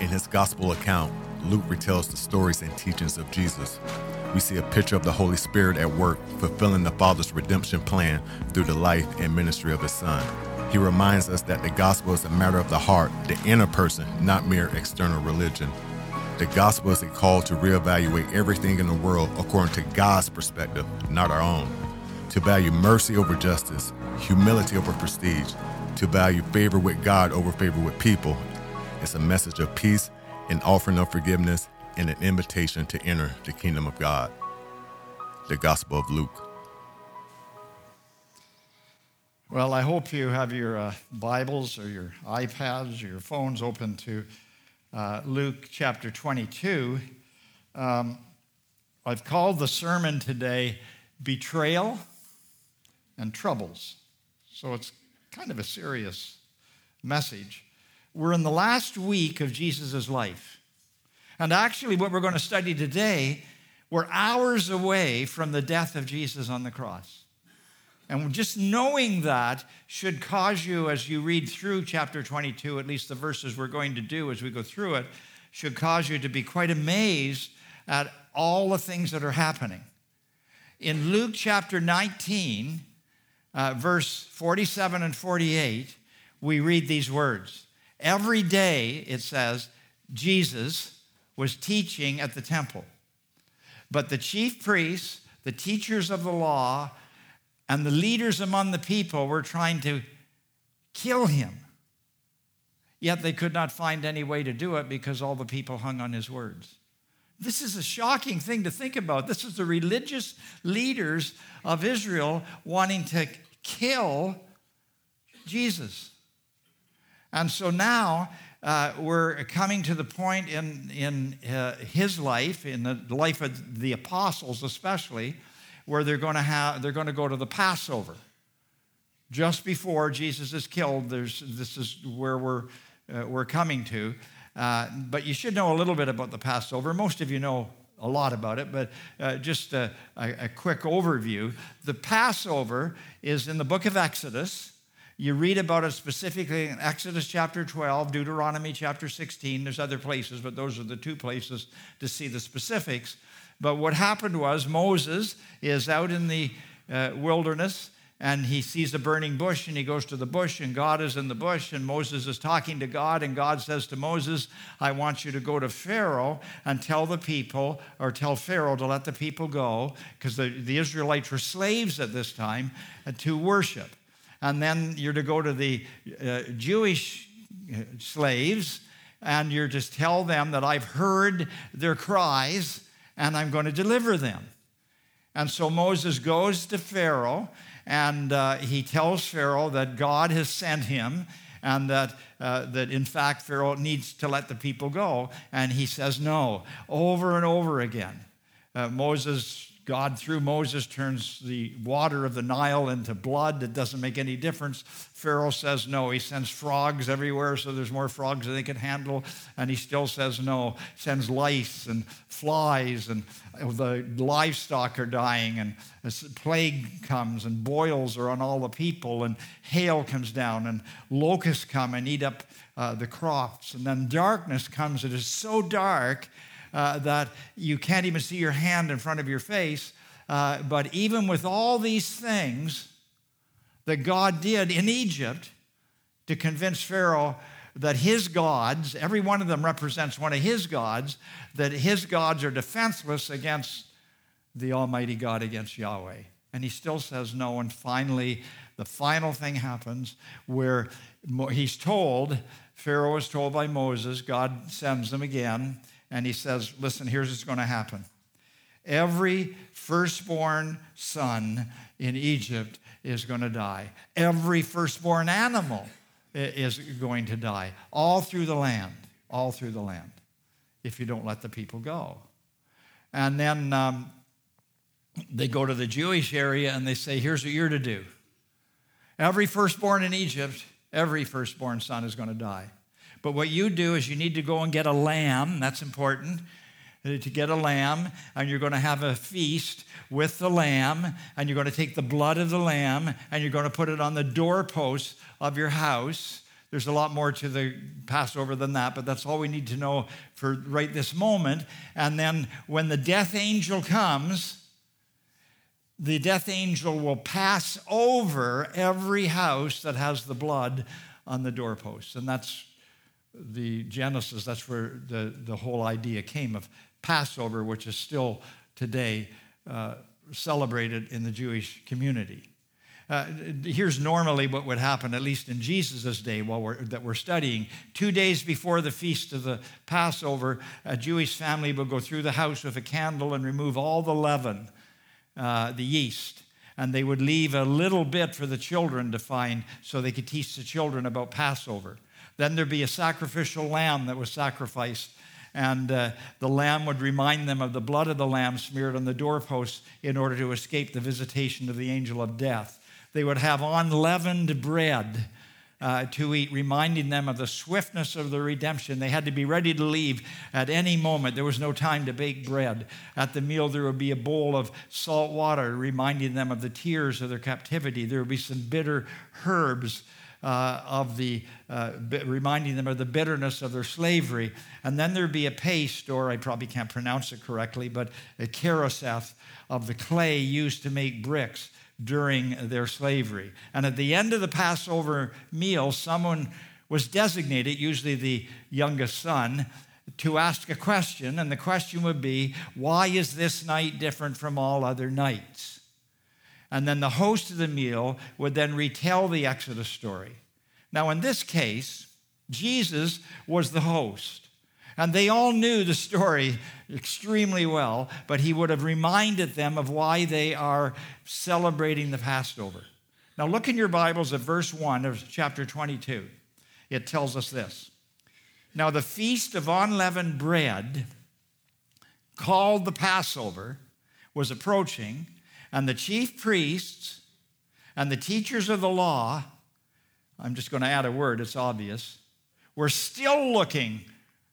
In his gospel account, Luke retells the stories and teachings of Jesus. We see a picture of the Holy Spirit at work, fulfilling the Father's redemption plan through the life and ministry of his Son. He reminds us that the gospel is a matter of the heart, the inner person, not mere external religion. The gospel is a call to reevaluate everything in the world according to God's perspective, not our own. To value mercy over justice, humility over prestige, to value favor with God over favor with people. It's a message of peace, an offering of forgiveness, and an invitation to enter the kingdom of God. The Gospel of Luke. Well, I hope you have your uh, Bibles or your iPads or your phones open to uh, Luke chapter 22. Um, I've called the sermon today Betrayal and Troubles. So it's kind of a serious message. We're in the last week of Jesus' life. And actually, what we're going to study today, we're hours away from the death of Jesus on the cross. And just knowing that should cause you, as you read through chapter 22, at least the verses we're going to do as we go through it, should cause you to be quite amazed at all the things that are happening. In Luke chapter 19, uh, verse 47 and 48, we read these words. Every day, it says, Jesus was teaching at the temple. But the chief priests, the teachers of the law, and the leaders among the people were trying to kill him. Yet they could not find any way to do it because all the people hung on his words. This is a shocking thing to think about. This is the religious leaders of Israel wanting to kill Jesus. And so now uh, we're coming to the point in, in uh, his life, in the life of the apostles especially, where they're going to have they're going to go to the Passover. Just before Jesus is killed, there's, this is where we're, uh, we're coming to. Uh, but you should know a little bit about the Passover. Most of you know a lot about it, but uh, just a, a, a quick overview. The Passover is in the book of Exodus. You read about it specifically in Exodus chapter 12, Deuteronomy chapter 16. There's other places, but those are the two places to see the specifics. But what happened was Moses is out in the uh, wilderness and he sees a burning bush and he goes to the bush and God is in the bush and Moses is talking to God and God says to Moses, I want you to go to Pharaoh and tell the people or tell Pharaoh to let the people go because the, the Israelites were slaves at this time uh, to worship. And then you're to go to the uh, Jewish uh, slaves and you're to tell them that I've heard their cries and I'm going to deliver them. And so Moses goes to Pharaoh and uh, he tells Pharaoh that God has sent him and that, uh, that in fact Pharaoh needs to let the people go. And he says no over and over again. Uh, Moses God, through Moses, turns the water of the Nile into blood. It doesn't make any difference. Pharaoh says no. He sends frogs everywhere so there's more frogs than they can handle, and he still says no. Sends lice and flies, and the livestock are dying, and a plague comes, and boils are on all the people, and hail comes down, and locusts come and eat up uh, the crops. And then darkness comes. It is so dark uh, that you can't even see your hand in front of your face. Uh, but even with all these things that God did in Egypt to convince Pharaoh that his gods, every one of them represents one of his gods, that his gods are defenseless against the Almighty God, against Yahweh. And he still says no. And finally, the final thing happens where he's told, Pharaoh is told by Moses, God sends them again and he says, Listen, here's what's going to happen. Every firstborn son in Egypt is going to die. Every firstborn animal is going to die. All through the land. All through the land. If you don't let the people go. And then um, they go to the Jewish area and they say, Here's what you're to do. Every firstborn in Egypt, every firstborn son is going to die. But what you do is you need to go and get a lamb. That's important uh, to get a lamb, and you're going to have a feast with the lamb, and you're going to take the blood of the lamb, and you're going to put it on the doorpost of your house There's a lot more to the Passover than that, but that's all we need to know for right this moment. And then when the death angel comes, the death angel will pass over every house that has the blood on the doorposts. And that's the Genesis, that's where the, the whole idea came of Passover, which is still today uh, celebrated in the Jewish community. Uh, here's normally what would happen, at least in Jesus' day while we're, that we're studying. Two days before the feast of the Passover, a Jewish family would go through the house with a candle and remove all the leaven, uh, the yeast. And they would leave a little bit for the children to find so they could teach the children about Passover. Then there'd be a sacrificial lamb that was sacrificed and uh, the lamb would remind them of the blood of the lamb smeared on the doorposts in order to escape the visitation of the angel of death. They would have unleavened bread uh, to eat, reminding them of the swiftness of the redemption. They had to be ready to leave at any moment. There was no time to bake bread. At the meal, there would be a bowl of salt water, reminding them of the tears of their captivity. There would be some bitter herbs. Uh, of the uh, reminding them of the bitterness of their slavery, and then there'd be a paste, or I probably can't pronounce it correctly, but a keroseth of the clay used to make bricks during their slavery. And at the end of the Passover meal, someone was designated, usually the youngest son, to ask a question. And the question would be, Why is this night different from all other nights? And then the host of the meal would then retell the Exodus story. Now, in this case, Jesus was the host. And they all knew the story extremely well, but he would have reminded them of why they are celebrating the Passover. Now, look in your Bibles at verse 1 of chapter 22. It tells us this Now, the feast of unleavened bread, called the Passover, was approaching, and the chief priests and the teachers of the law, I'm just going to add a word, it's obvious, were still looking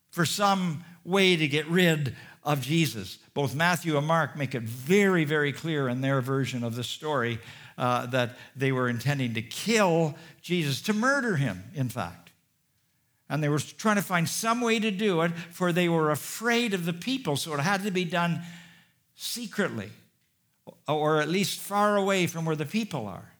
for some way to get rid of Jesus. Both Matthew and Mark make it very, very clear in their version of the story uh, that they were intending to kill Jesus, to murder him, in fact. And they were trying to find some way to do it, for they were afraid of the people, so it had to be done secretly, or at least far away from where the people are.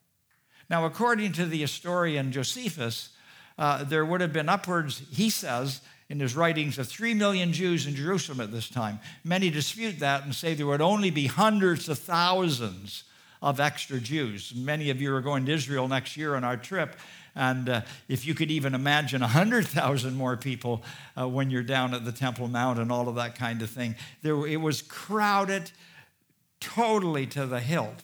Now, according to the historian Josephus, uh, there would have been upwards, he says, in his writings of 3 million Jews in Jerusalem at this time. Many dispute that and say there would only be hundreds of thousands of extra Jews. Many of you are going to Israel next year on our trip. And uh, if you could even imagine 100,000 more people uh, when you're down at the Temple Mount and all of that kind of thing, there, it was crowded totally to the hilt.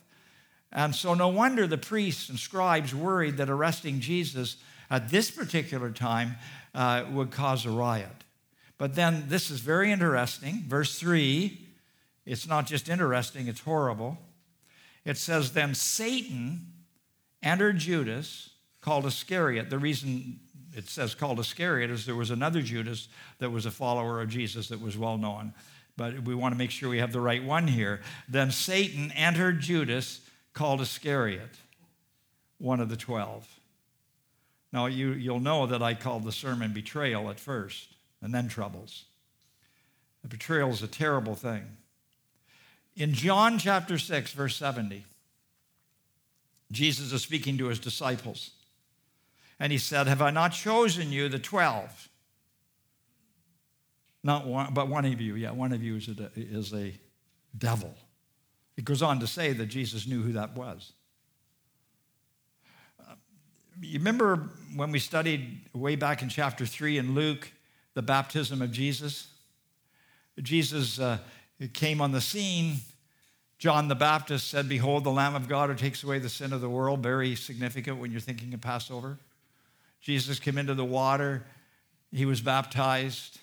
And so, no wonder the priests and scribes worried that arresting Jesus at this particular time uh, would cause a riot. But then this is very interesting. Verse 3, it's not just interesting, it's horrible. It says, Then Satan entered Judas, called Iscariot. The reason it says called Iscariot is there was another Judas that was a follower of Jesus that was well known. But we want to make sure we have the right one here. Then Satan entered Judas, called Iscariot, one of the twelve. Now, you, you'll know that I called the sermon betrayal at first and then troubles. The betrayal is a terrible thing. In John chapter 6, verse 70, Jesus is speaking to his disciples. And he said, Have I not chosen you, the 12? Not one, but one of you, yeah, one of you is a, is a devil. It goes on to say that Jesus knew who that was you remember when we studied way back in chapter 3 in Luke the baptism of Jesus? Jesus uh, came on the scene. John the Baptist said, Behold, the Lamb of God who takes away the sin of the world. Very significant when you're thinking of Passover. Jesus came into the water, he was baptized.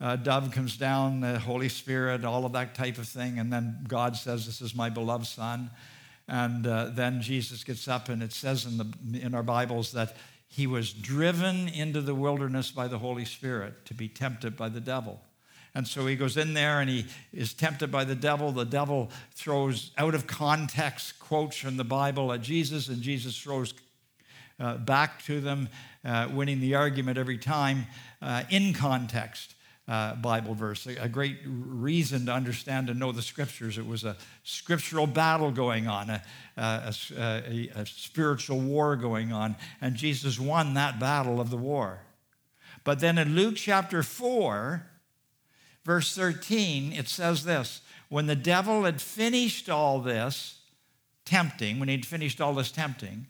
A dove comes down, the Holy Spirit, all of that type of thing. And then God says, This is my beloved Son. And uh, then Jesus gets up, and it says in, the, in our Bibles that he was driven into the wilderness by the Holy Spirit to be tempted by the devil. And so he goes in there and he is tempted by the devil. The devil throws out of context quotes from the Bible at Jesus, and Jesus throws uh, back to them, uh, winning the argument every time uh, in context. Uh, Bible verse, a, great reason to understand and know the scriptures. It was a scriptural battle going on, a, a, a spiritual war going on, and Jesus won that battle of the war. But then in Luke chapter 4, verse 13, it says this When the devil had finished all this tempting, when he'd finished all this tempting,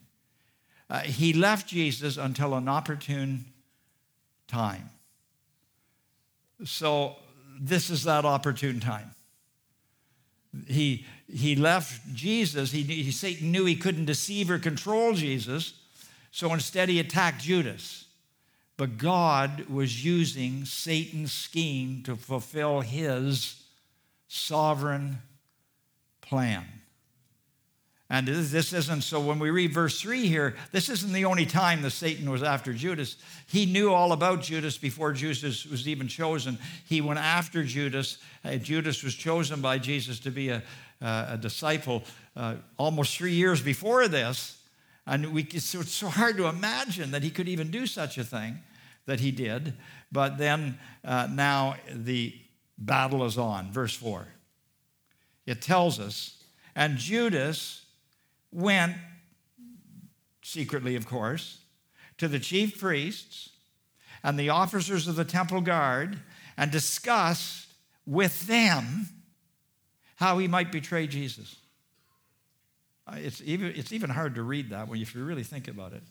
uh, he left Jesus until an opportune time. So, this is that opportune time. He, he left Jesus. He, he, Satan knew he couldn't deceive or control Jesus, so instead he attacked Judas. But God was using Satan's scheme to fulfill his sovereign plan. And this isn't so when we read verse 3 here, this isn't the only time that Satan was after Judas. He knew all about Judas before Judas was even chosen. He went after Judas. Uh, Judas was chosen by Jesus to be a, uh, a disciple uh, almost three years before this. And we, so it's so hard to imagine that he could even do such a thing that he did. But then uh, now the battle is on. Verse 4. It tells us, and Judas went, secretly, of course, to the chief priests and the officers of the temple guard and discussed with them how he might betray Jesus. Uh, it's even, it's even hard to read that when you, if you really think about it.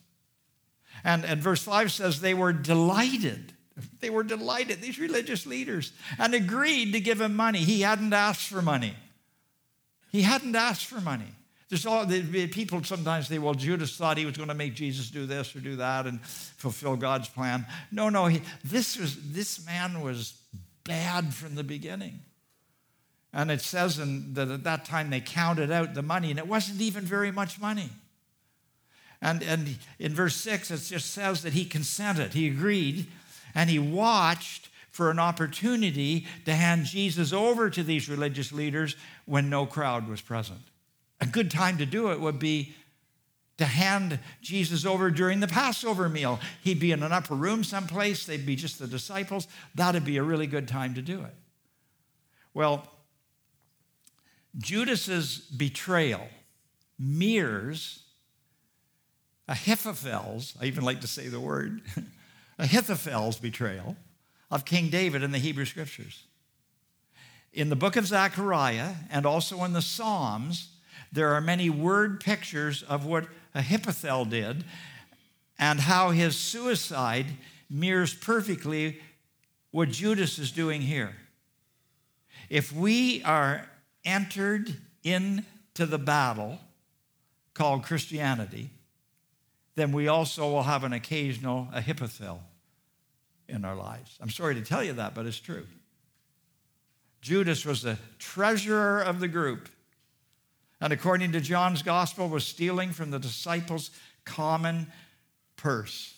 And, and verse 5 says they were delighted. They were delighted, these religious leaders, and agreed to give him money. He hadn't asked for money. He hadn't asked for money. There's all the people sometimes say, well, Judas thought he was going to make Jesus do this or do that and fulfill God's plan. No, no, he, this, was, this man was bad from the beginning. And it says in, that at that time they counted out the money, and it wasn't even very much money. And, and in verse 6, it just says that he consented, he agreed, and he watched for an opportunity to hand Jesus over to these religious leaders when no crowd was present. A good time to do it would be to hand Jesus over during the Passover meal. He'd be in an upper room someplace, they'd be just the disciples. That'd be a really good time to do it. Well, Judas's betrayal mirrors Ahithophel's, I even like to say the word, Ahithophel's betrayal of King David in the Hebrew Scriptures. In the book of Zechariah and also in the Psalms, there are many word pictures of what Ahithophel did and how his suicide mirrors perfectly what Judas is doing here. If we are entered into the battle called Christianity, then we also will have an occasional Ahithophel in our lives. I'm sorry to tell you that, but it's true. Judas was the treasurer of the group and according to John's gospel, was stealing from the disciples' common purse.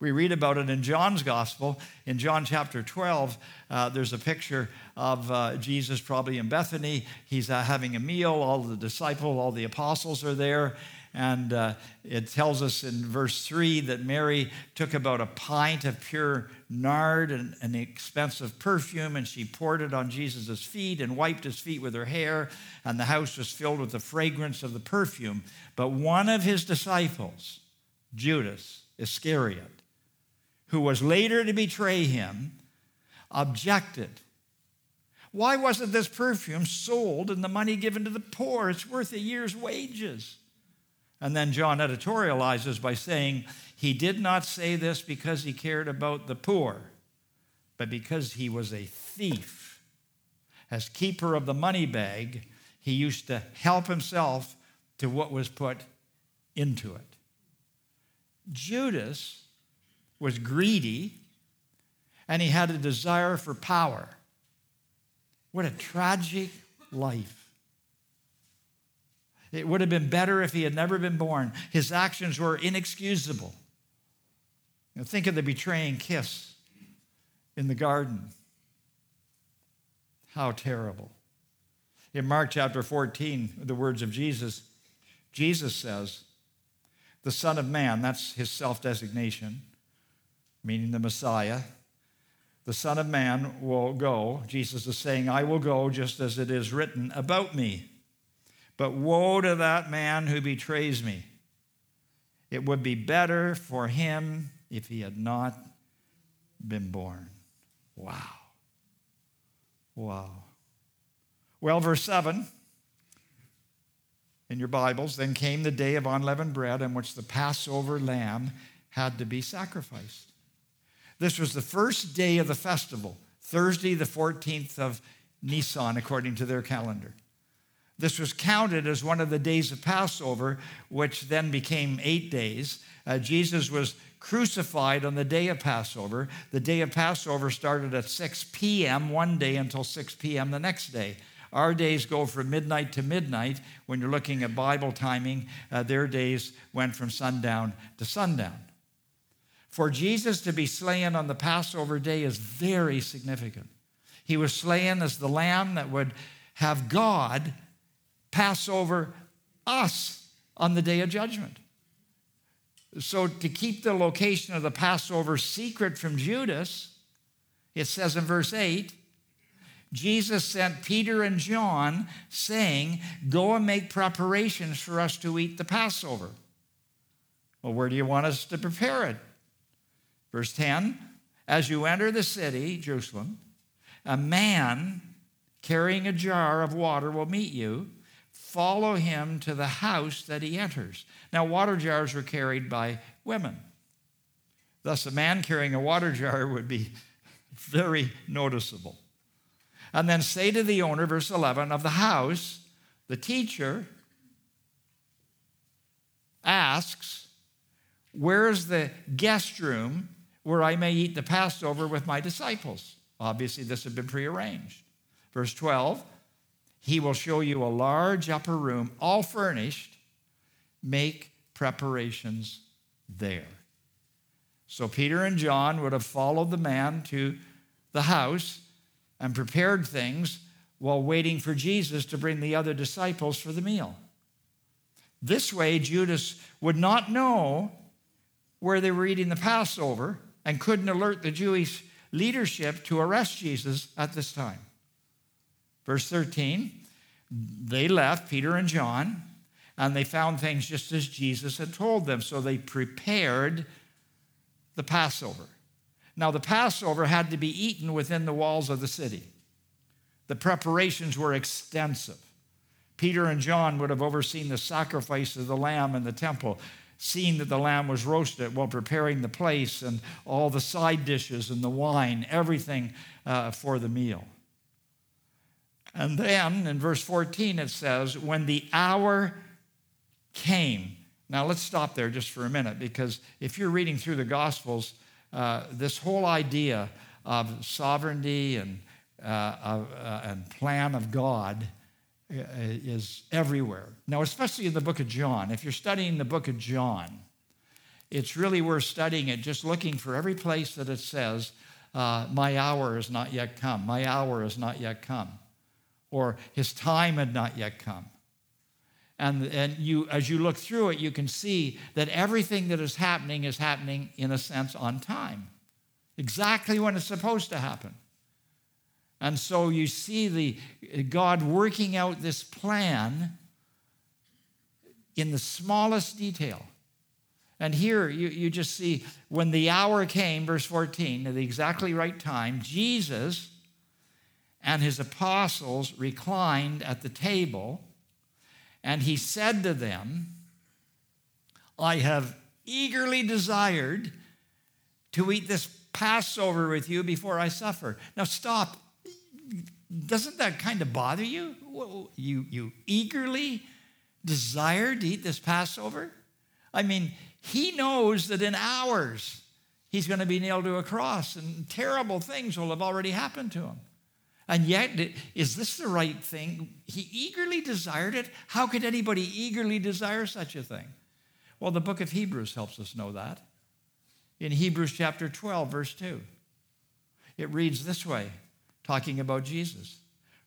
We read about it in John's gospel. In John chapter 12, uh, there's a picture of uh, Jesus probably in Bethany. He's uh, having a meal. All the disciples, all the apostles are there. And uh, it tells us in verse 3 that Mary took about a pint of pure nard, and an expensive perfume, and she poured it on Jesus' feet and wiped his feet with her hair, and the house was filled with the fragrance of the perfume. But one of his disciples, Judas Iscariot, who was later to betray him, objected. Why wasn't this perfume sold and the money given to the poor? It's worth a year's wages. And then John editorializes by saying, He did not say this because he cared about the poor, but because he was a thief. As keeper of the money bag, he used to help himself to what was put into it. Judas was greedy and he had a desire for power. What a tragic life. It would have been better if he had never been born. His actions were inexcusable. Think of the betraying kiss in the garden. How terrible. In Mark chapter 14, the words of Jesus, Jesus says, the Son of Man, that's his self designation, meaning the Messiah. The Son of Man will go. Jesus is saying, I will go just as it is written about me. But woe to that man who betrays me. It would be better for him if he had not been born. Wow. Wow. Well, verse 7 in your Bibles, then came the day of unleavened bread in which the Passover lamb had to be sacrificed. This was the first day of the festival, Thursday, the 14th of Nisan, according to their calendar. This was counted as one of the days of Passover, which then became eight days. Uh, Jesus was crucified on the day of Passover. The day of Passover started at 6 p.m. one day until 6 p.m. the next day. Our days go from midnight to midnight. When you're looking at Bible timing, uh, their days went from sundown to sundown. For Jesus to be slain on the Passover day is very significant. He was slain as the lamb that would have God pass over us on the day of judgment. So, to keep the location of the Passover secret from Judas, it says in verse 8, Jesus sent Peter and John, saying, Go and make preparations for us to eat the Passover. Well, where do you want us to prepare it? Verse 10 As you enter the city, Jerusalem, a man carrying a jar of water will meet you. Follow him to the house that he enters. Now, water jars were carried by women. Thus, a man carrying a water jar would be very noticeable. And then say to the owner, verse 11, of the house, the teacher asks, Where's the guest room where I may eat the Passover with my disciples? Obviously, this had been prearranged. Verse 12, He will show you a large upper room, all furnished. Make preparations there. So Peter and John would have followed the man to the house and prepared things while waiting for Jesus to bring the other disciples for the meal. This way, Judas would not know where they were eating the Passover and couldn't alert the Jewish leadership to arrest Jesus at this time. Verse 13 they left, Peter and John, and they found things just as Jesus had told them. So they prepared the Passover. Now, the Passover had to be eaten within the walls of the city. The preparations were extensive. Peter and John would have overseen the sacrifice of the lamb in the temple, seeing that the lamb was roasted while preparing the place and all the side dishes and the wine, everything uh, for the meal. And then in verse 14 it says, When the hour came. Now let's stop there just for a minute because if you're reading through the Gospels, uh, this whole idea of sovereignty and, uh, uh, and plan of God uh, is everywhere. Now, especially in the book of John. If you're studying the book of John, it's really worth studying it, just looking for every place that it says, uh, My hour has not yet come, my hour has not yet come, or His time had not yet come. And, and you, as you look through it, you can see that everything that is happening is happening, in a sense, on time, exactly when it's supposed to happen. And so you see the God working out this plan in the smallest detail. And here you, you just see when the hour came, verse 14, at the exactly right time, Jesus and his apostles reclined at the table and he said to them, I have eagerly desired to eat this Passover with you before I suffer. Now, stop. Doesn't that kind of bother you? You, you eagerly desire to eat this Passover? I mean, he knows that in hours he's going to be nailed to a cross and terrible things will have already happened to him. And yet, is this the right thing? He eagerly desired it. How could anybody eagerly desire such a thing? Well, the book of Hebrews helps us know that. In Hebrews chapter 12, verse 2, it reads this way, talking about Jesus.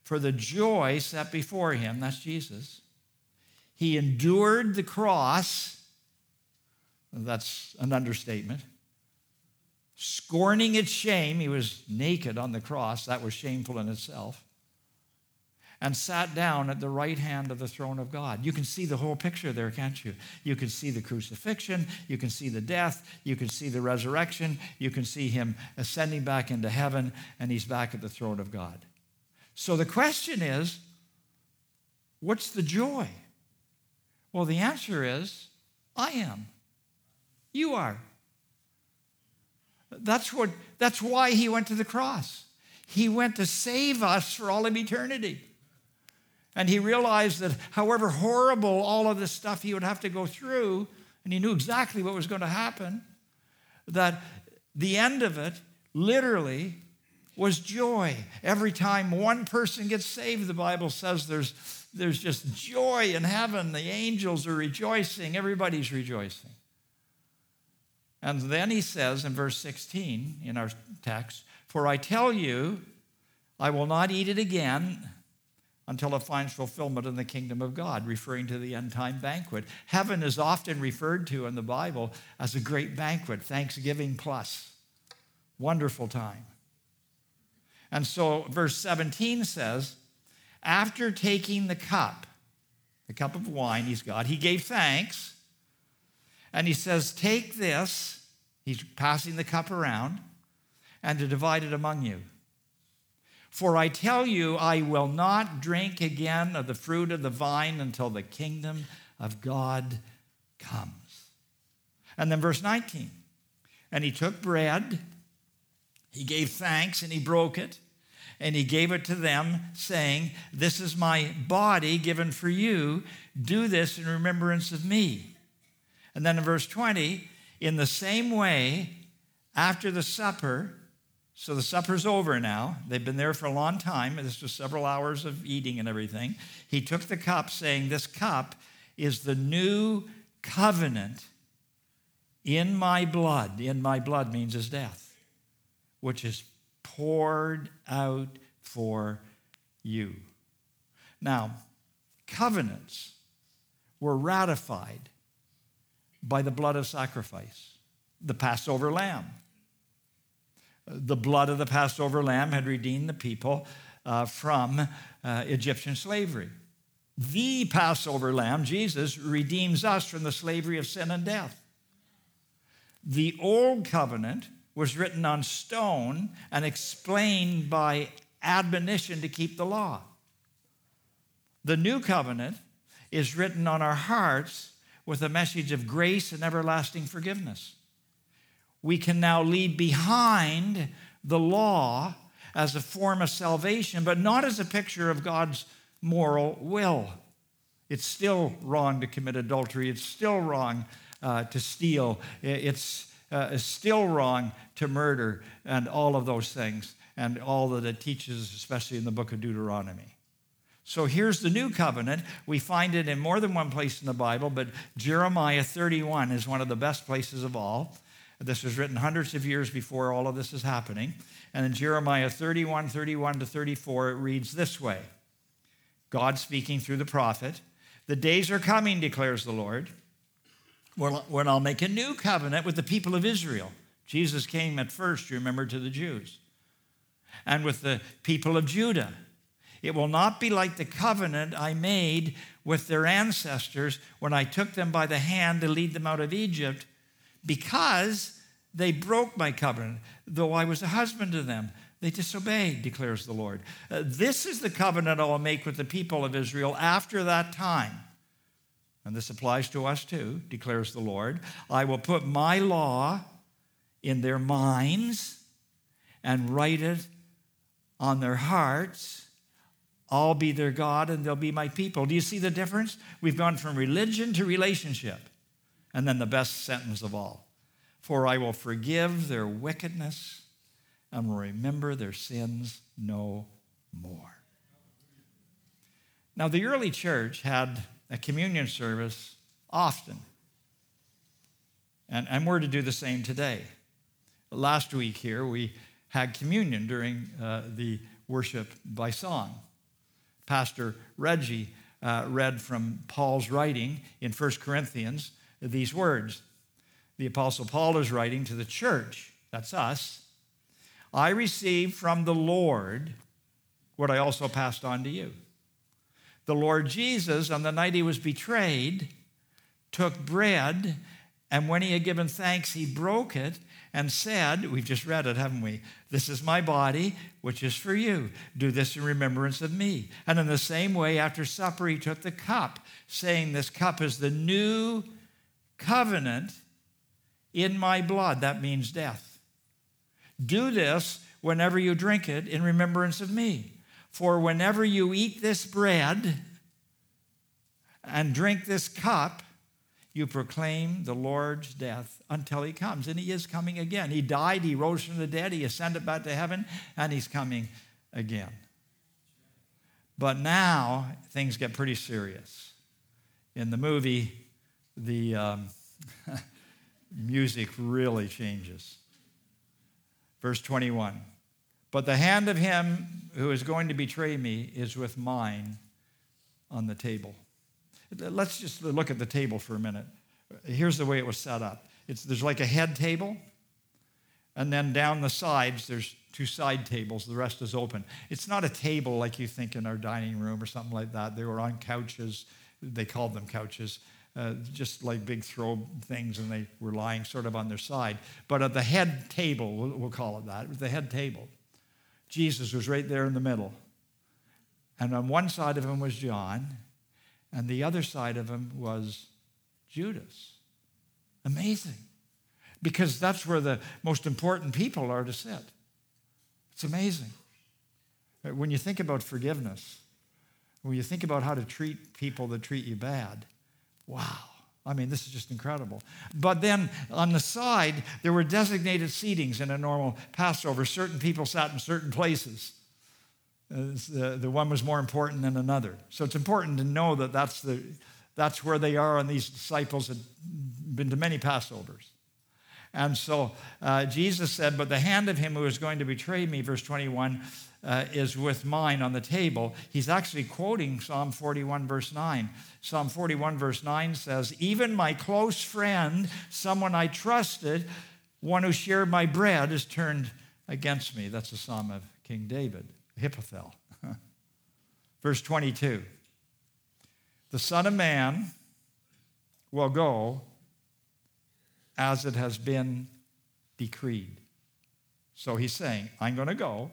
For the joy set before him, that's Jesus, he endured the cross, That's an understatement. Scorning its shame, he was naked on the cross. That was shameful in itself. And sat down at the right hand of the throne of God. You can see the whole picture there, can't you? You can see the crucifixion, you can see the death, you can see the resurrection, you can see him ascending back into heaven, and he's back at the throne of God. So the question is what's the joy? Well, the answer is I am. You are. That's, what, that's why he went to the cross. He went to save us for all of eternity. And he realized that however horrible all of this stuff he would have to go through, and he knew exactly what was going to happen, that the end of it literally was joy. Every time one person gets saved, the Bible says there's, there's just joy in heaven. The angels are rejoicing, everybody's rejoicing. And then he says in verse 16 in our text, For I tell you, I will not eat it again until it finds fulfillment in the kingdom of God, referring to the end time banquet. Heaven is often referred to in the Bible as a great banquet, Thanksgiving plus. Wonderful time. And so, verse 17 says, After taking the cup, the cup of wine he's got, he gave thanks. And he says, Take this, he's passing the cup around, and to divide it among you. For I tell you, I will not drink again of the fruit of the vine until the kingdom of God comes. And then verse 19. And he took bread, he gave thanks, and he broke it and he gave it to them, saying, This is my body given for you. Do this in remembrance of me. And then in verse 20, in the same way, after the supper, so the supper's over now. They've been there for a long time. This was several hours of eating and everything. He took the cup, saying, This cup is the new covenant in my blood. In my blood means his death, which is poured out for you. Now, covenants were ratified by the blood of sacrifice, the Passover lamb. The blood of the Passover lamb had redeemed the people uh, from uh, Egyptian slavery. The Passover lamb, Jesus, redeems us from the slavery of sin and death. The old covenant was written on stone and explained by admonition to keep the law. The new covenant is written on our hearts with a message of grace and everlasting forgiveness. We can now leave behind the law as a form of salvation, but not as a picture of God's moral will. It's still wrong to commit adultery. It's still wrong uh, to steal. It's uh, still wrong to murder and all of those things and all that it teaches, especially in the book of Deuteronomy. So here's the new covenant. We find it in more than one place in the Bible, but Jeremiah 31 is one of the best places of all. This was written hundreds of years before all of this is happening. And in Jeremiah 31, 31 to 34, it reads this way God speaking through the prophet, The days are coming, declares the Lord when I'll make a new covenant with the people of Israel. Jesus came at first, you remember, to the Jews, and with the people of Judah. It will not be like the covenant I made with their ancestors when I took them by the hand to lead them out of Egypt, because they broke my covenant, though I was a husband to them. They disobeyed, declares the Lord. Uh, this is the covenant I will make with the people of Israel after that time and this applies to us too, declares the Lord. I will put my law in their minds and write it on their hearts. I'll be their God and they'll be my people. Do you see the difference? We've gone from religion to relationship. And then the best sentence of all For I will forgive their wickedness and will remember their sins no more. Now, the early church had a communion service often. And, and we're to do the same today. Last week here, we had communion during uh, the worship by song. Pastor Reggie uh, read from Paul's writing in 1 Corinthians these words the Apostle Paul is writing to the church. That's us. I received from the Lord what I also passed on to you. The Lord Jesus, on the night he was betrayed, took bread, and when he had given thanks, he broke it and said, We've just read it, haven't we? This is my body, which is for you. Do this in remembrance of me. And in the same way, after supper, he took the cup, saying, This cup is the new covenant in my blood. That means death. Do this whenever you drink it in remembrance of me. For whenever you eat this bread and drink this cup, you proclaim the Lord's death until he comes. And he is coming again. He died, he rose from the dead, he ascended back to heaven, and he's coming again. But now things get pretty serious. In the movie, the um, music really changes. Verse 21 But the hand of him who is going to betray me is with mine on the table. Let's just look at the table for a minute. Here's the way it was set up it's, there's like a head table, and then down the sides, there's two side tables. The rest is open. It's not a table like you think in our dining room or something like that. They were on couches. They called them couches. Uh, just like big throw things, and they were lying sort of on their side. But at the head table, we'll, we'll call it that, the head table, Jesus was right there in the middle. And on one side of him was John, and the other side of him was Judas. Amazing. Because that's where the most important people are to sit. It's amazing. When you think about forgiveness, when you think about how to treat people that treat you bad, wow. I mean, this is just incredible. But then on the side, there were designated seatings in a normal Passover. Certain people sat in certain places. The, the one was more important than another. So it's important to know that that's, the, that's where they are, and these disciples had been to many Passovers. And so uh, Jesus said, But the hand of him who is going to betray me, verse 21, uh, is with mine on the table. He's actually quoting Psalm 41, verse 9. Psalm 41, verse 9 says, Even my close friend, someone I trusted, one who shared my bread, is turned against me. That's a psalm of King David. Ahithophel. Verse 22 The Son of Man will go as it has been decreed. So he's saying, I'm going to go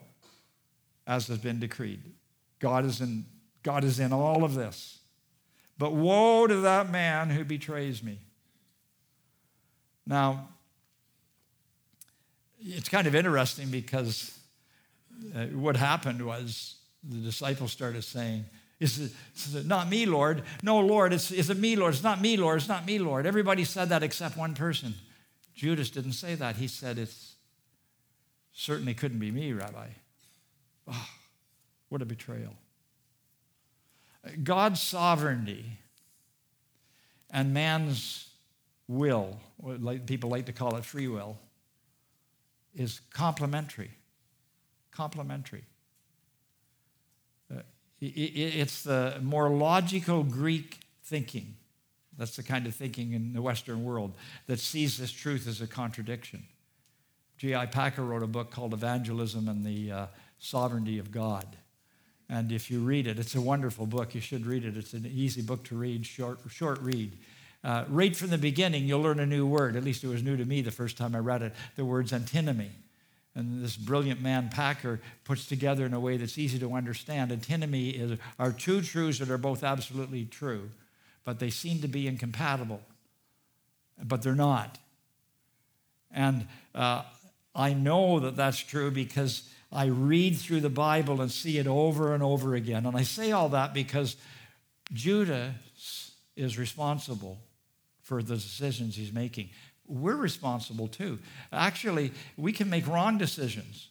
as has been decreed. God is in, God is in all of this. But woe to that man who betrays me. Now, it's kind of interesting because uh, what happened was the disciples started saying, is it, is it not me, Lord? No, Lord, it's, is it me, Lord? It's not me, Lord. It's not me, Lord. Everybody said that except one person. Judas didn't say that. He said, It certainly couldn't be me, Rabbi. Oh, what a betrayal. God's sovereignty and man's will, like people like to call it free will, is complementary complementary. Uh, it's the more logical Greek thinking. That's the kind of thinking in the Western world that sees this truth as a contradiction. J.I. Packer wrote a book called Evangelism and the uh, Sovereignty of God. And if you read it, it's a wonderful book. You should read it. It's an easy book to read, short, short read. Uh, right from the beginning, you'll learn a new word. At least it was new to me the first time I read it. The word's antinomy. And this brilliant man, Packer, puts together in a way that's easy to understand. Antinomy is, are two truths that are both absolutely true, but they seem to be incompatible. But they're not. And uh, I know that that's true because I read through the Bible and see it over and over again. And I say all that because Judas is responsible for the decisions he's making we're responsible too. Actually, we can make wrong decisions.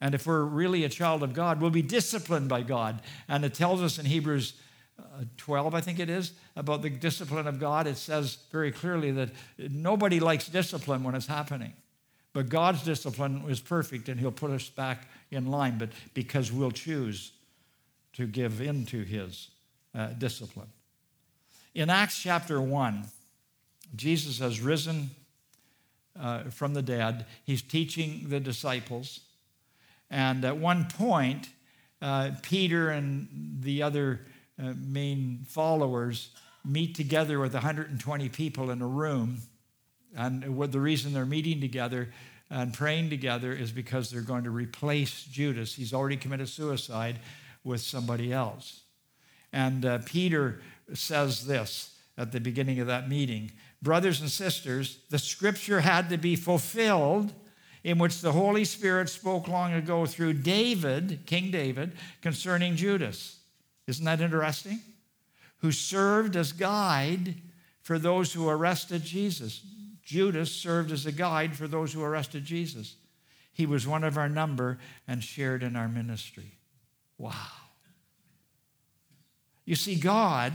And if we're really a child of God, we'll be disciplined by God. And it tells us in Hebrews uh, 12, I think it is, about the discipline of God. It says very clearly that nobody likes discipline when it's happening. But God's discipline is perfect and He'll put us back in line, but because we'll choose to give in to His uh, discipline. In Acts chapter 1, Jesus has risen uh, from the dead. He's teaching the disciples. And at one point, uh, Peter and the other uh, main followers meet together with 120 people in a room. And what the reason they're meeting together and praying together is because they're going to replace Judas. He's already committed suicide with somebody else. And uh, Peter says this at the beginning of that meeting Brothers and sisters, the scripture had to be fulfilled in which the Holy Spirit spoke long ago through David, King David, concerning Judas. Isn't that interesting? Who served as guide for those who arrested Jesus. Judas served as a guide for those who arrested Jesus. He was one of our number and shared in our ministry. Wow. You see, God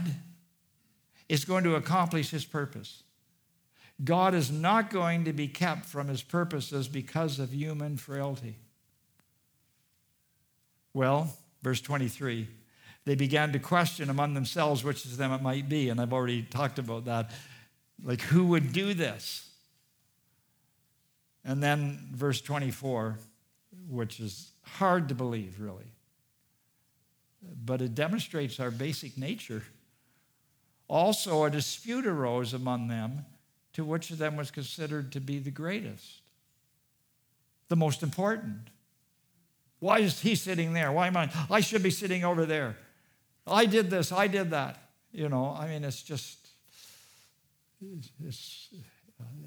is going to accomplish his purpose. God is not going to be kept from his purposes because of human frailty. Well, verse 23, they began to question among themselves which of them it might be. And I've already talked about that. Like, who would do this? And then verse 24, which is hard to believe, really but it demonstrates our basic nature. Also, a dispute arose among them to which of them was considered to be the greatest, the most important. Why is he sitting there? Why am I? I should be sitting over there. I did this, I did that. You know, I mean, it's just, it's,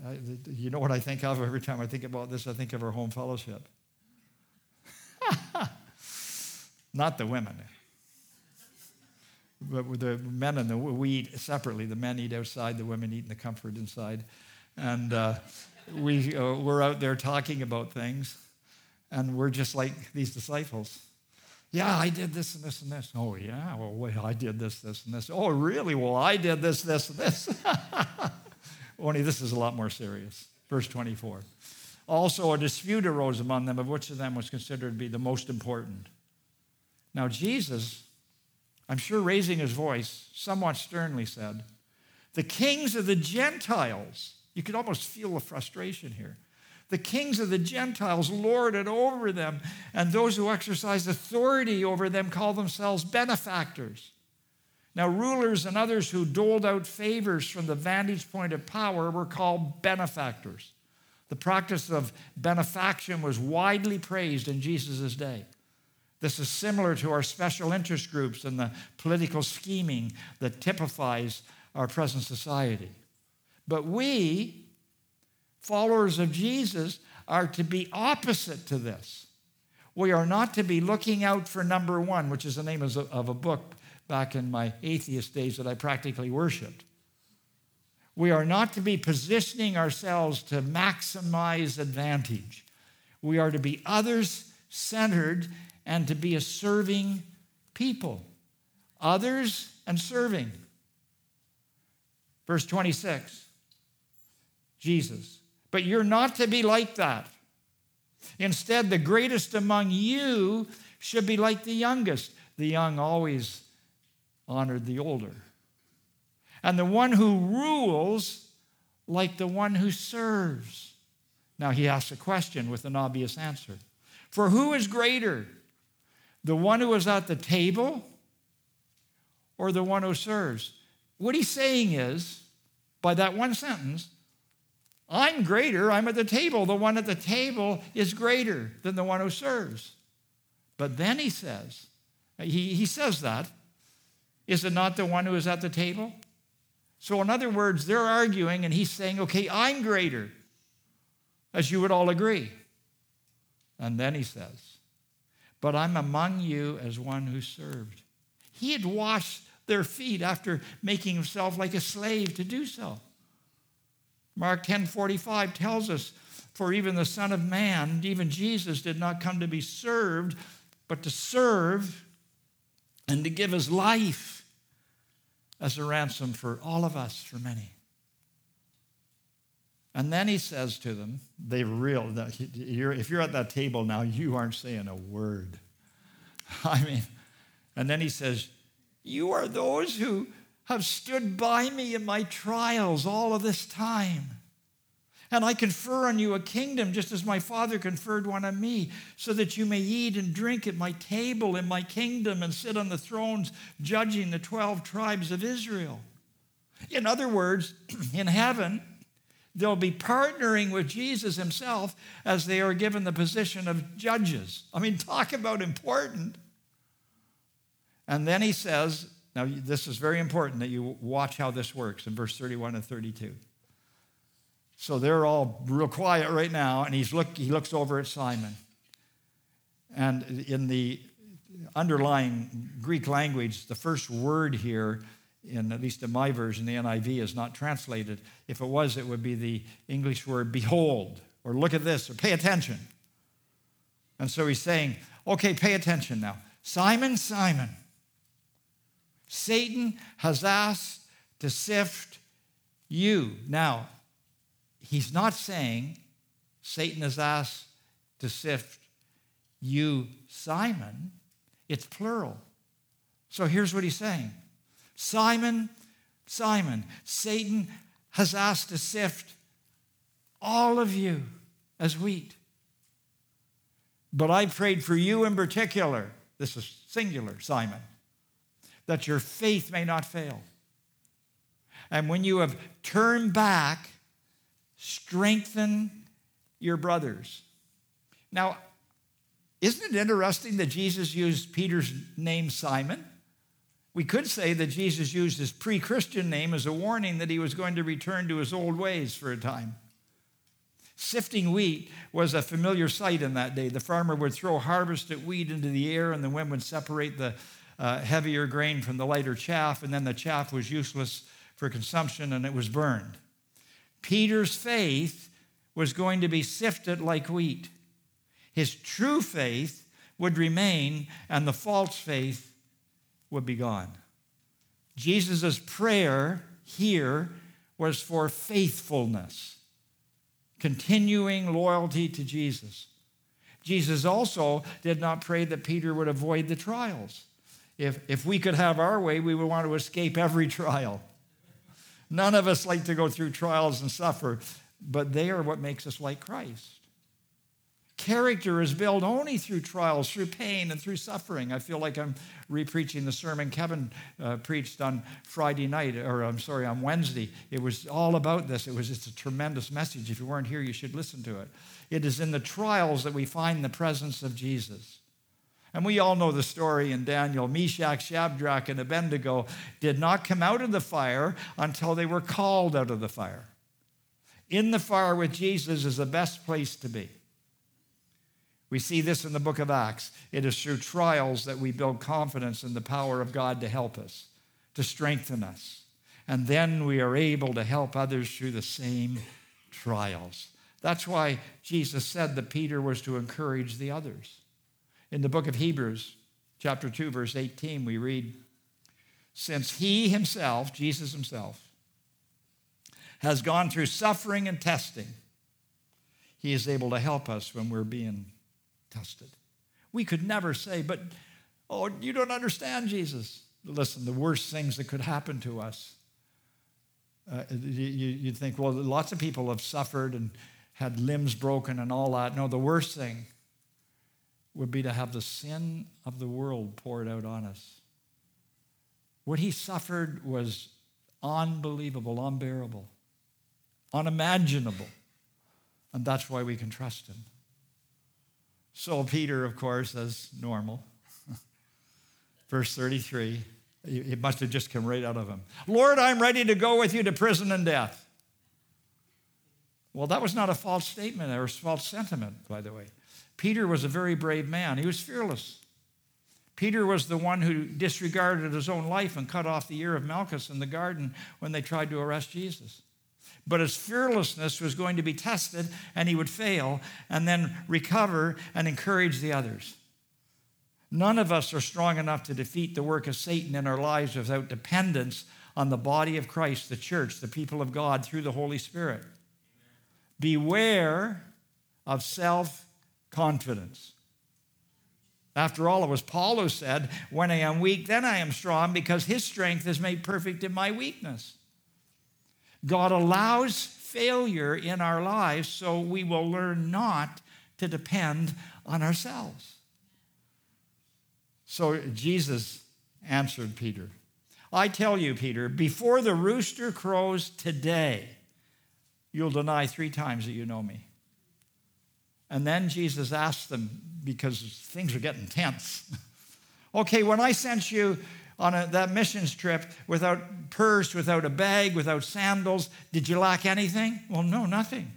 I, you know what I think of every time I think about this? I think of our home fellowship. Not the women but the men and the we eat separately. The men eat outside, the women eat in the comfort inside, and uh, we uh, we're out there talking about things, and we're just like these disciples. Yeah, I did this and this and this. Oh yeah, well wait, I did this, this and this. Oh really? Well, I did this, this and this. Only this is a lot more serious. Verse 24. Also, a dispute arose among them of which of them was considered to be the most important. Now, Jesus I'm sure raising his voice, somewhat sternly said, The kings of the Gentiles, you could almost feel the frustration here. The kings of the Gentiles lord it over them, and those who exercise authority over them call themselves benefactors. Now, rulers and others who doled out favors from the vantage point of power were called benefactors. The practice of benefaction was widely praised in Jesus' day. This is similar to our special interest groups and the political scheming that typifies our present society. But we, followers of Jesus, are to be opposite to this. We are not to be looking out for number one, which is the name of a book back in my atheist days that I practically worshiped. We are not to be positioning ourselves to maximize advantage. We are to be others centered and to be a serving people. Others and serving. Verse 26 Jesus. But you're not to be like that. Instead, the greatest among you should be like the youngest. The young always honored the older. And the one who rules like the one who serves. Now he asks a question with an obvious answer. For who is greater, the one who is at the table or the one who serves? What he's saying is, by that one sentence, I'm greater, I'm at the table. The one at the table is greater than the one who serves. But then he says, he, he says that, is it not the one who is at the table? So, in other words, they're arguing, and he's saying, okay, I'm greater, as you would all agree. And then he says, but I'm among you as one who served. He had washed their feet after making himself like a slave to do so. Mark 10:45 tells us, for even the Son of Man, even Jesus, did not come to be served, but to serve and to give his life as a ransom for all of us, for many. And then he says to them, they real, if you're at that table now, you aren't saying a word. I mean, and then he says, You are those who have stood by me in my trials all of this time. And I confer on you a kingdom, just as my Father conferred one on me, so that you may eat and drink at my table in my kingdom and sit on the thrones judging the 12 tribes of Israel. In other words, in heaven, they'll be partnering with Jesus himself as they are given the position of judges. I mean, talk about important. And then he says, now this is very important that you watch how this works in verse 31 and 32. So they're all real quiet right now, and he's look, he looks over at Simon. And in the underlying Greek language, the first word here, in at least in my version, the NIV, is not translated. If it was, it would be the English word behold, or look at this, or pay attention. And so he's saying, okay, pay attention now. Simon, Simon, Satan has asked to sift you. Now, he's not saying Satan has asked to sift you, Simon. It's plural. So here's what he's saying Simon, Simon, Satan has asked to sift all of you as wheat. But I prayed for you in particular. This is singular, Simon, that your faith may not fail. And when you have turned back, strengthen your brothers. Now, isn't it interesting that Jesus used Peter's name Simon? We could say that Jesus used his pre Christian name as a warning that he was going to return to his old ways for a time. Sifting wheat was a familiar sight in that day. The farmer would throw harvested wheat into the air, and the wind would separate the uh, heavier grain from the lighter chaff, and then the chaff was useless for consumption and it was burned. Peter's faith was going to be sifted like wheat. His true faith would remain, and the false faith would be gone. Jesus' prayer here was for faithfulness, continuing loyalty to Jesus. Jesus also did not pray that Peter would avoid the trials. If, if we could have our way, we would want to escape every trial. None of us like to go through trials and suffer, but they are what makes us like Christ. Character is built only through trials, through pain, and through suffering. I feel like I'm repreaching the sermon Kevin uh, preached on Friday night, or I'm sorry, on Wednesday. It was all about this. It was just a tremendous message. If you weren't here, you should listen to it. It is in the trials that we find the presence of Jesus. And we all know the story in Daniel. Meshach, Shadrach, and Abednego did not come out of the fire until they were called out of the fire. In the fire with Jesus is the best place to be. We see this in the book of Acts. It is through trials that we build confidence in the power of God to help us, to strengthen us. And then we are able to help others through the same trials. That's why Jesus said that Peter was to encourage the others. In the book of Hebrews, chapter 2, verse 18, we read, Since he himself, Jesus himself, has gone through suffering and testing, he is able to help us when we're being tested. We could never say, but, oh, you don't understand Jesus. Listen, the worst things that could happen to us. Uh, you, you'd think, well, lots of people have suffered and had limbs broken and all that. No, the worst thing would be to have the sin of the world poured out on us. What he suffered was unbelievable, unbearable, unimaginable. And that's why we can trust him. So, Peter, of course, as normal, verse 33, it must have just come right out of him. Lord, I'm ready to go with you to prison and death. Well, that was not a false statement or a false sentiment, by the way. Peter was a very brave man, he was fearless. Peter was the one who disregarded his own life and cut off the ear of Malchus in the garden when they tried to arrest Jesus. But his fearlessness was going to be tested, and he would fail and then recover and encourage the others. None of us are strong enough to defeat the work of Satan in our lives without dependence on the body of Christ, the church, the people of God, through the Holy Spirit. Beware of self confidence. After all, it was Paul who said, When I am weak, then I am strong, because his strength is made perfect in my weakness. God allows failure in our lives so we will learn not to depend on ourselves. So Jesus answered Peter I tell you, Peter, before the rooster crows today, you'll deny three times that you know me. And then Jesus asked them, because things are getting tense. okay, when I sent you on a, that missions trip without purse, without a bag, without sandals, did you lack anything? Well, no, nothing.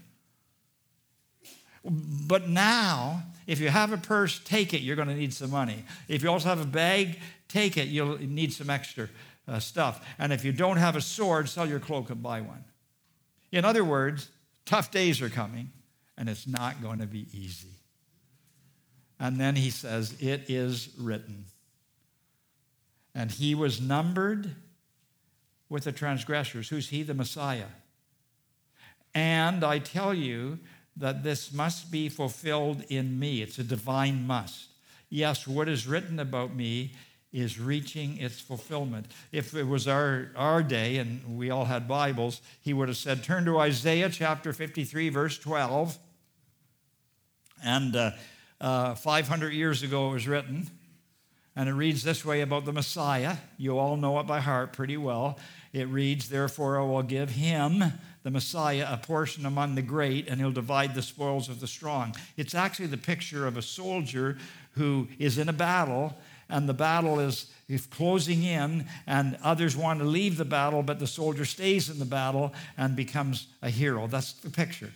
But now, if you have a purse, take it. You're going to need some money. If you also have a bag, take it. You'll need some extra uh, stuff. And if you don't have a sword, sell your cloak and buy one. In other words, tough days are coming, and it's not going to be easy. And then he says, It is written. And he was numbered with the transgressors. Who's he? The Messiah. And I tell you that this must be fulfilled in me. It's a divine must. Yes, what is written about me is reaching its fulfillment. If it was our, our day and we all had Bibles, he would have said, Turn to Isaiah chapter 53, verse 12. And uh, uh, 500 years ago it was written. And it reads this way about the Messiah. You all know it by heart pretty well. It reads, Therefore I will give him, the Messiah, a portion among the great, and he'll divide the spoils of the strong. It's actually the picture of a soldier who is in a battle and the battle is, closing in, and others want to leave the battle, but the soldier stays in the battle and becomes a hero. That's the picture.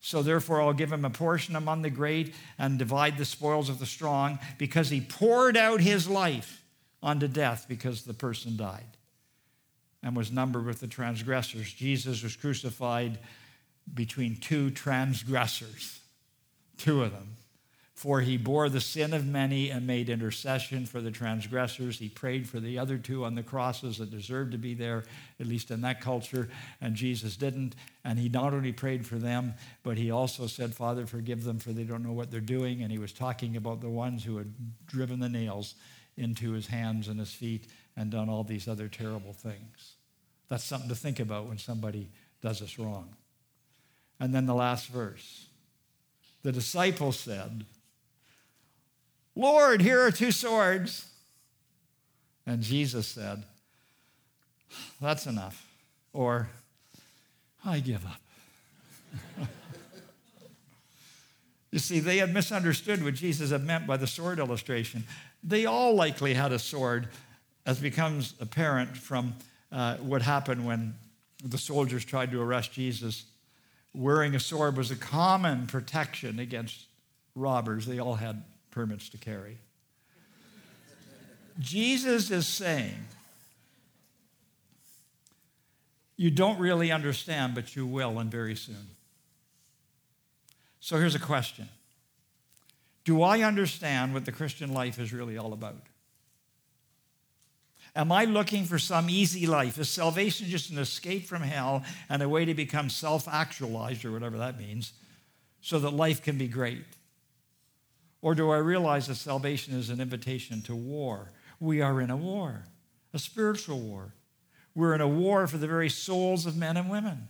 So therefore, I'll give him a portion among the great and divide the spoils of the strong, because he poured out his life unto death because the person died and was numbered with the transgressors. Jesus was crucified between two transgressors, two of them. For he bore the sin of many and made intercession for the transgressors. He prayed for the other two on the crosses that deserved to be there, at least in that culture, and Jesus didn't. And he not only prayed for them, but he also said, Father, forgive them, for they don't know what they're doing. And he was talking about the ones who had driven the nails into his hands and his feet and done all these other terrible things. That's something to think about when somebody does us wrong. And then the last verse. The disciples said, Lord, here are two swords. And Jesus said, That's enough. Or, I give up. you see, they had misunderstood what Jesus had meant by the sword illustration. They all likely had a sword, as becomes apparent from uh, what happened when the soldiers tried to arrest Jesus. Wearing a sword was a common protection against robbers. They all had permits to carry. Jesus is saying, You don't really understand, but you will, and very soon. So here's a question Do I understand what the Christian life is really all about? Am I looking for some easy life? Is salvation just an escape from hell and a way to become self actualized, or whatever that means, so that life can be great? Or do I realize that salvation is an invitation to war? We are in a war, a spiritual war. We're in a war for the very souls of men and women.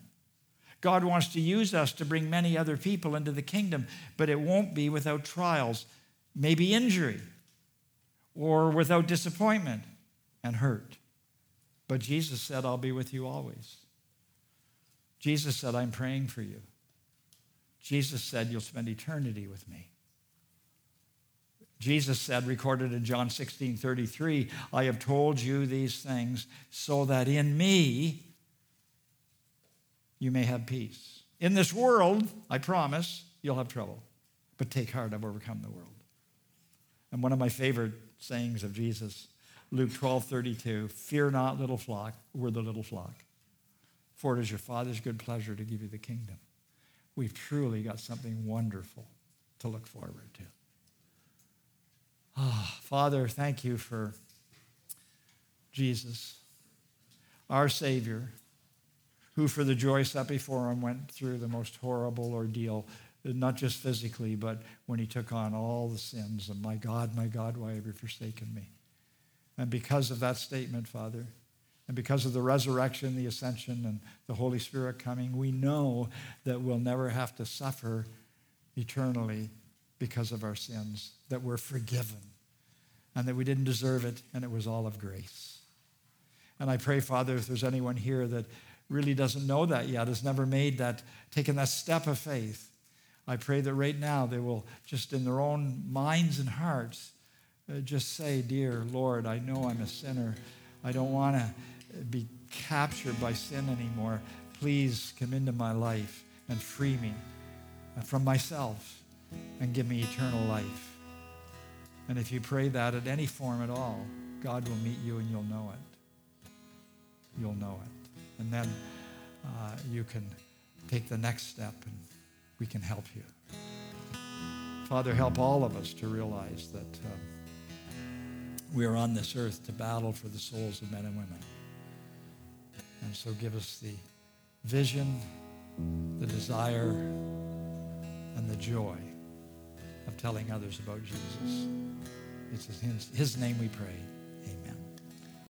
God wants to use us to bring many other people into the kingdom, but it won't be without trials, maybe injury, or without disappointment and hurt. But Jesus said, I'll be with you always. Jesus said, I'm praying for you. Jesus said, You'll spend eternity with me. Jesus said, recorded in John 16 33, I have told you these things so that in me you may have peace. In this world, I promise, you'll have trouble. But take heart, I've overcome the world. And one of my favorite sayings of Jesus, Luke 12 32, fear not, little flock, we're the little flock. For it is your Father's good pleasure to give you the kingdom. We've truly got something wonderful to look forward to. Oh, Father, thank you for Jesus, our Savior, who for the joy set before him went through the most horrible ordeal, not just physically, but when he took on all the sins of my God, my God, why have you forsaken me? And because of that statement, Father, And because of the resurrection, the ascension, and the Holy Spirit coming, we know that we'll never have to suffer eternally because of our sins, that we're forgiven, and that we didn't deserve it, and it was all of grace. And I pray, Father, if there's anyone here that really doesn't know that yet, has never made that, taken that step of faith, I pray that right now they will just in their own minds and hearts uh, just say, Dear Lord, I know I'm a sinner. I don't want to be captured by sin anymore. Please come into my life and free me from myself and give me eternal life. And if you pray that at any form at all, God will meet you and you'll know it. You'll know it. And then uh, you can take the next step and we can help you. Father, help all of us to realize that uh, we are on this earth to battle for the souls of men and women. And so give us the vision, the desire, and the joy of telling others about Jesus. It's in his, his name we pray.